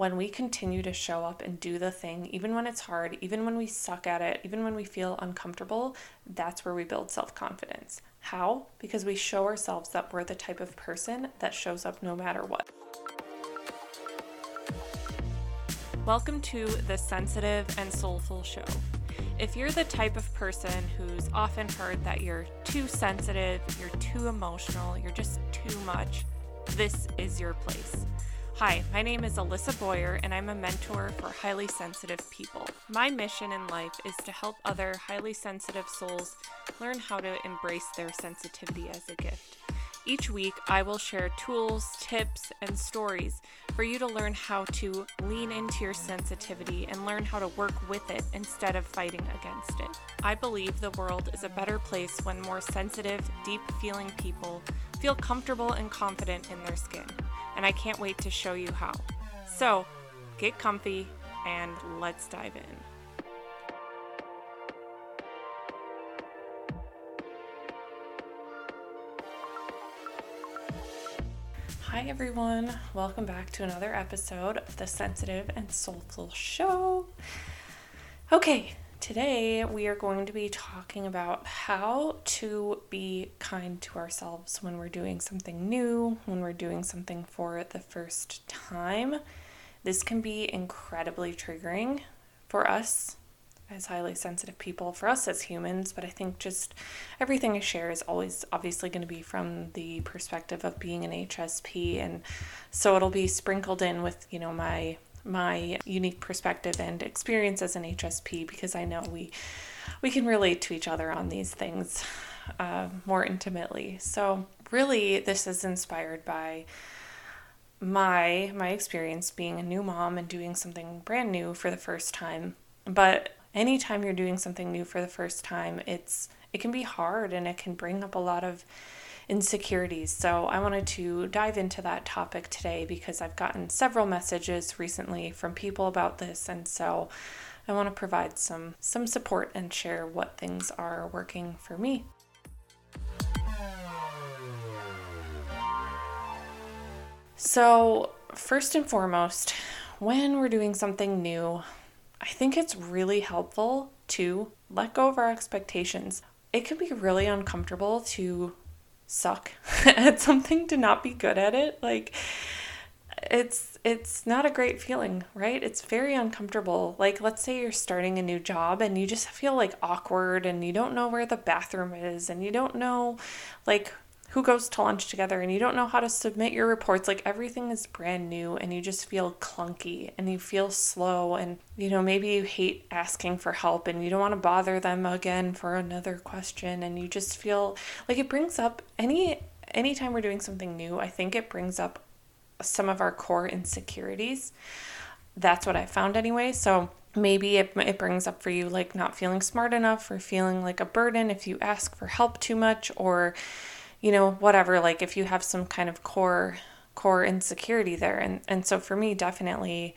when we continue to show up and do the thing, even when it's hard, even when we suck at it, even when we feel uncomfortable, that's where we build self confidence. How? Because we show ourselves that we're the type of person that shows up no matter what. Welcome to the Sensitive and Soulful Show. If you're the type of person who's often heard that you're too sensitive, you're too emotional, you're just too much, this is your place. Hi, my name is Alissa Boyer, and I'm a mentor for highly sensitive people. My mission in life is to help other highly sensitive souls learn how to embrace their sensitivity as a gift. Each week, I will share tools, tips, and stories for you to learn how to lean into your sensitivity and learn how to work with it instead of fighting against it. I believe the world is a better place when more sensitive, deep feeling people feel comfortable and confident in their skin and I can't wait to show you how. So, get comfy and let's dive in. Hi, everyone. Welcome back to another episode of the Sensitive and Soulful Show. Okay, Today, we are going to be talking about how to be kind to ourselves when we're doing something new, when we're doing something for the first time. This can be incredibly triggering for us as highly sensitive people, for us as humans, but I think just everything I share is always obviously going to be from the perspective of being an HSP. And so it'll be sprinkled in with, you know, my my unique perspective and experience as an HSP because I know we we can relate to each other on these things uh, more intimately. So really, this is inspired by my my experience being a new mom and doing something brand new for the first time. But anytime you're doing something new for the first time, it's it can be hard and it can bring up a lot of insecurities. So I wanted to dive into that topic today because I've gotten several messages recently from people about this and so I want to provide some some support and share what things are working for me. So, first and foremost, when we're doing something new, I think it's really helpful to let go of our expectations. It can be really uncomfortable to suck at something to not be good at it like it's it's not a great feeling right? It's very uncomfortable. Like let's say you're starting a new job and you just feel like awkward and you don't know where the bathroom is and you don't know like who goes to lunch together and you don't know how to submit your reports like everything is brand new and you just feel clunky and you feel slow and you know maybe you hate asking for help and you don't want to bother them again for another question and you just feel like it brings up any anytime we're doing something new i think it brings up some of our core insecurities. That's what i found anyway. So maybe it, it brings up for you like not feeling smart enough or feeling like a burden if you ask for help too much or you know, whatever, like if you have some kind of core core insecurity there. And and so for me definitely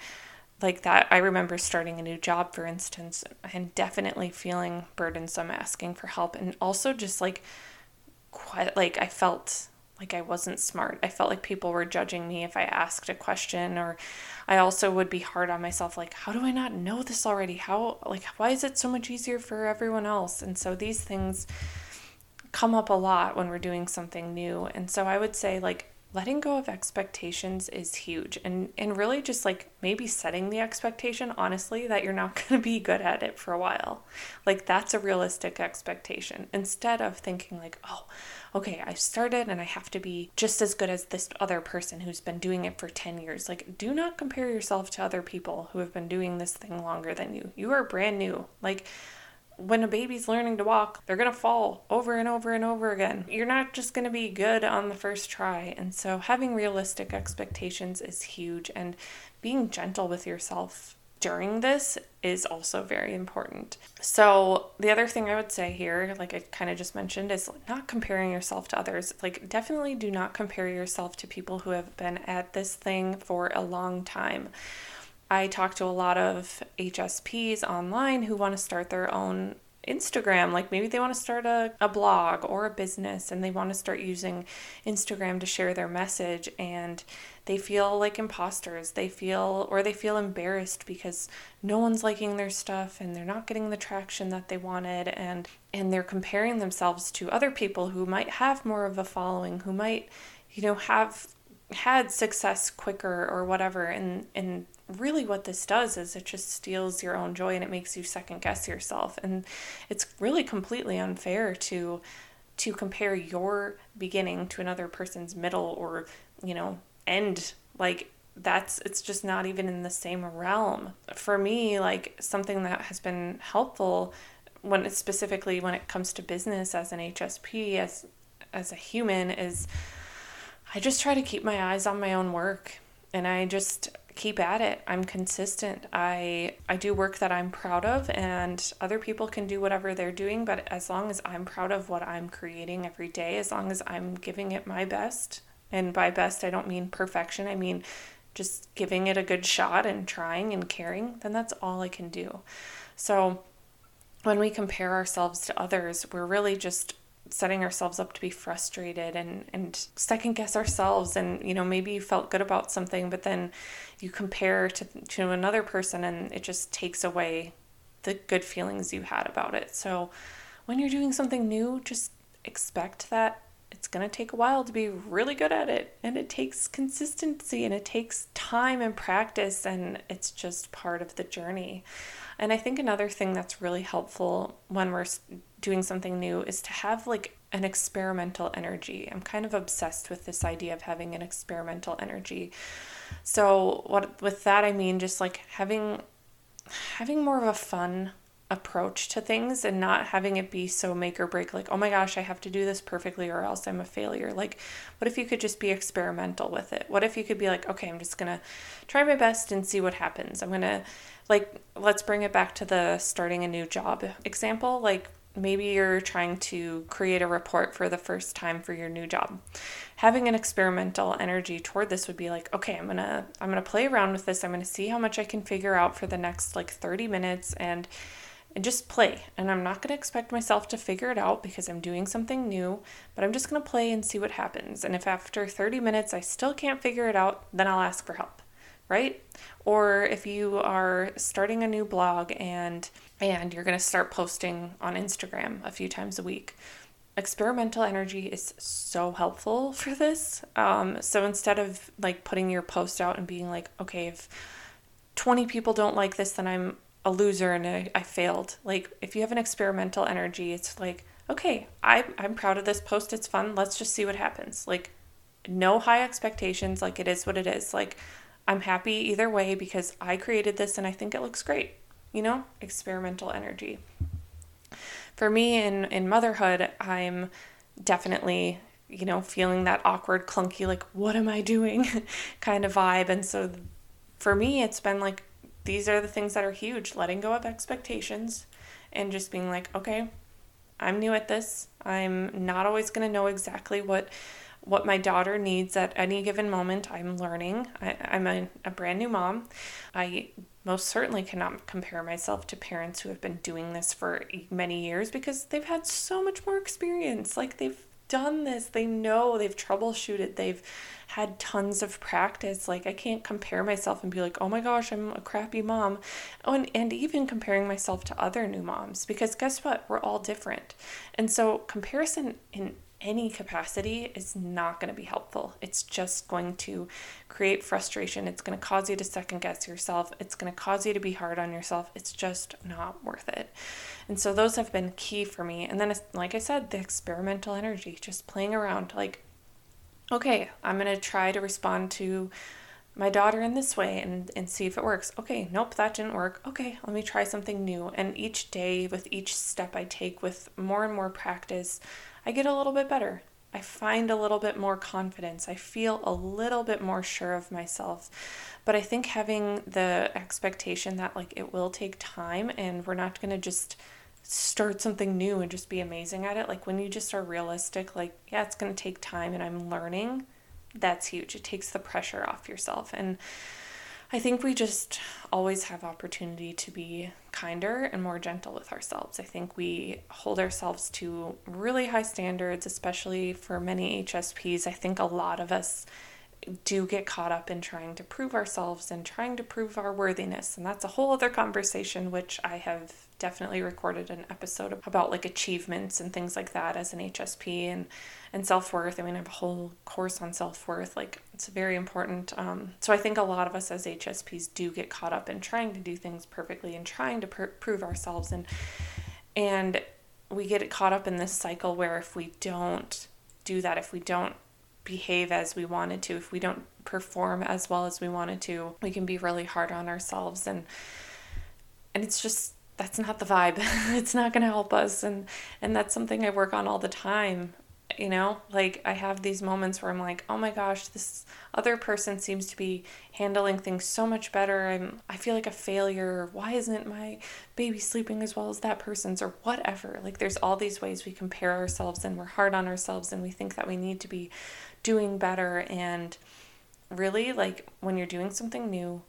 like that I remember starting a new job for instance and definitely feeling burdensome asking for help and also just like quite like I felt like I wasn't smart. I felt like people were judging me if I asked a question or I also would be hard on myself like how do I not know this already? How like why is it so much easier for everyone else? And so these things come up a lot when we're doing something new. And so I would say like letting go of expectations is huge and and really just like maybe setting the expectation honestly that you're not going to be good at it for a while. Like that's a realistic expectation instead of thinking like, "Oh, okay, I started and I have to be just as good as this other person who's been doing it for 10 years." Like do not compare yourself to other people who have been doing this thing longer than you. You are brand new. Like when a baby's learning to walk, they're going to fall over and over and over again. You're not just going to be good on the first try. And so, having realistic expectations is huge, and being gentle with yourself during this is also very important. So, the other thing I would say here, like I kind of just mentioned, is not comparing yourself to others. Like, definitely do not compare yourself to people who have been at this thing for a long time. I talk to a lot of HSPs online who want to start their own Instagram. Like maybe they want to start a, a blog or a business and they want to start using Instagram to share their message and they feel like imposters. They feel or they feel embarrassed because no one's liking their stuff and they're not getting the traction that they wanted and and they're comparing themselves to other people who might have more of a following, who might, you know, have had success quicker or whatever and and really what this does is it just steals your own joy and it makes you second guess yourself. And it's really completely unfair to to compare your beginning to another person's middle or you know end. Like that's it's just not even in the same realm. For me like something that has been helpful when it's specifically when it comes to business as an HSP as as a human is I just try to keep my eyes on my own work. And I just keep at it. I'm consistent. I I do work that I'm proud of and other people can do whatever they're doing, but as long as I'm proud of what I'm creating every day, as long as I'm giving it my best, and by best I don't mean perfection, I mean just giving it a good shot and trying and caring, then that's all I can do. So when we compare ourselves to others, we're really just setting ourselves up to be frustrated and and second guess ourselves and you know maybe you felt good about something but then you compare to to another person and it just takes away the good feelings you had about it. So when you're doing something new just expect that it's going to take a while to be really good at it. And it takes consistency and it takes time and practice and it's just part of the journey. And i think another thing that's really helpful when we're doing something new is to have like an experimental energy. I'm kind of obsessed with this idea of having an experimental energy. So what with that I mean just like having having more of a fun approach to things and not having it be so make or break like oh my gosh I have to do this perfectly or else I'm a failure. Like what if you could just be experimental with it? What if you could be like okay, I'm just going to try my best and see what happens. I'm going to like let's bring it back to the starting a new job example. Like maybe you're trying to create a report for the first time for your new job. Having an experimental energy toward this would be like okay i'm gonna i'm gonna play around with this. I'm gonna see how much i can figure out for the next like 30 minutes and and just play. And i'm not gonna expect myself to figure it out because i'm doing something new but i'm just gonna play and see what happens. And if after 30 minutes i still can't figure it out then i'll ask for help right or if you are starting a new blog and and you're going to start posting on Instagram a few times a week. Experimental energy is so helpful for this. Um, so instead of like putting your post out and being like, okay, if 20 people don't like this, then I'm a loser and I, I failed. Like, if you have an experimental energy, it's like, okay, I, I'm proud of this post. It's fun. Let's just see what happens. Like, no high expectations. Like, it is what it is. Like, I'm happy either way because I created this and I think it looks great you know, experimental energy. For me in, in motherhood, I'm definitely, you know, feeling that awkward, clunky, like, what am I doing kind of vibe. And so for me, it's been like, these are the things that are huge letting go of expectations and just being like, okay, I'm new at this. I'm not always going to know exactly what what my daughter needs at any given moment. I'm learning. I, am a, a brand new mom. I most certainly cannot compare myself to parents who have been doing this for many years because they've had so much more experience. Like they've done this, they know, they've troubleshooted, they've had tons of practice. Like I can't compare myself and be like, oh my gosh, I'm a crappy mom. Oh, and, and even comparing myself to other new moms because guess what? We're all different. And so comparison in any capacity is not going to be helpful. It's just going to create frustration. It's going to cause you to second guess yourself. It's going to cause you to be hard on yourself. It's just not worth it. And so those have been key for me. And then, like I said, the experimental energy, just playing around. Like, okay, I'm going to try to respond to my daughter in this way and, and see if it works. Okay, nope, that didn't work. Okay, let me try something new. And each day, with each step I take, with more and more practice, I get a little bit better. I find a little bit more confidence. I feel a little bit more sure of myself. But I think having the expectation that like it will take time and we're not going to just start something new and just be amazing at it. Like when you just are realistic, like, yeah, it's going to take time and I'm learning, that's huge. It takes the pressure off yourself. And I think we just always have opportunity to be kinder and more gentle with ourselves. I think we hold ourselves to really high standards, especially for many HSPs. I think a lot of us do get caught up in trying to prove ourselves and trying to prove our worthiness. And that's a whole other conversation, which I have definitely recorded an episode about like achievements and things like that as an HSP and, and self worth. I mean, I have a whole course on self worth. Like, it's very important. Um, so I think a lot of us as HSPs do get caught up in trying to do things perfectly and trying to pr- prove ourselves. And, and we get caught up in this cycle where if we don't do that, if we don't behave as we wanted to, if we don't perform as well as we wanted to, we can be really hard on ourselves and and it's just that's not the vibe. it's not going to help us and and that's something I work on all the time. You know, like I have these moments where I'm like, "Oh my gosh, this other person seems to be handling things so much better. I'm I feel like a failure. Why isn't my baby sleeping as well as that person's or whatever?" Like there's all these ways we compare ourselves and we're hard on ourselves and we think that we need to be doing better and really like when you're doing something new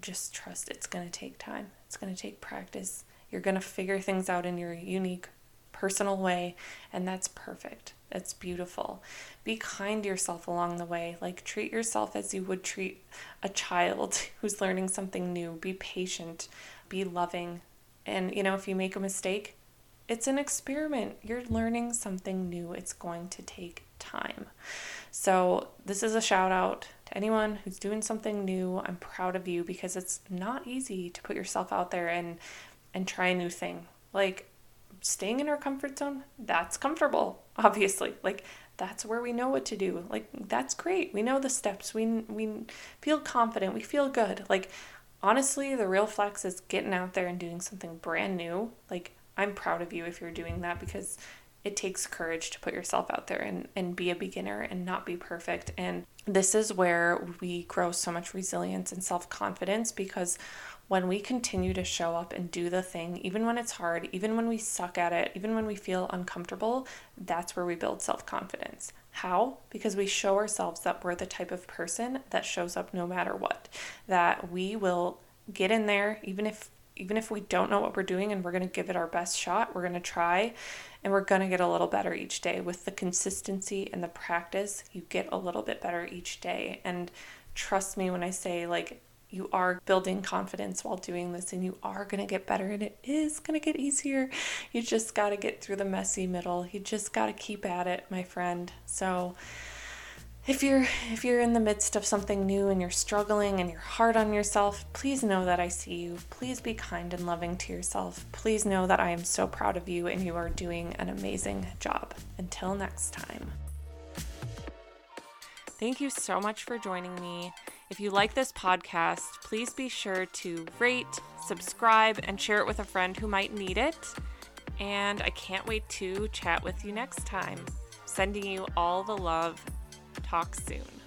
just trust it's going to take time it's going to take practice you're going to figure things out in your unique personal way and that's perfect it's beautiful. Be kind to yourself along the way. Like treat yourself as you would treat a child who's learning something new. Be patient. Be loving. And you know if you make a mistake it's an experiment. You're learning something new. It's going to take time. So, this is a shout out to anyone who's doing something new. I'm proud of you because it's not easy to put yourself out there and and try a new thing. Like staying in our comfort zone, that's comfortable, obviously. Like that's where we know what to do. Like that's great. We know the steps. We we feel confident. We feel good. Like honestly, the real flex is getting out there and doing something brand new. Like I'm proud of you if you're doing that because it takes courage to put yourself out there and, and be a beginner and not be perfect. And this is where we grow so much resilience and self confidence because when we continue to show up and do the thing, even when it's hard, even when we suck at it, even when we feel uncomfortable, that's where we build self confidence. How? Because we show ourselves that we're the type of person that shows up no matter what, that we will get in there, even if even if we don't know what we're doing and we're going to give it our best shot, we're going to try and we're going to get a little better each day. With the consistency and the practice, you get a little bit better each day. And trust me when I say, like, you are building confidence while doing this and you are going to get better and it is going to get easier. You just got to get through the messy middle. You just got to keep at it, my friend. So, if you're if you're in the midst of something new and you're struggling and you're hard on yourself, please know that I see you. Please be kind and loving to yourself. Please know that I am so proud of you and you are doing an amazing job. Until next time. Thank you so much for joining me. If you like this podcast, please be sure to rate, subscribe, and share it with a friend who might need it. And I can't wait to chat with you next time. Sending you all the love Talk soon.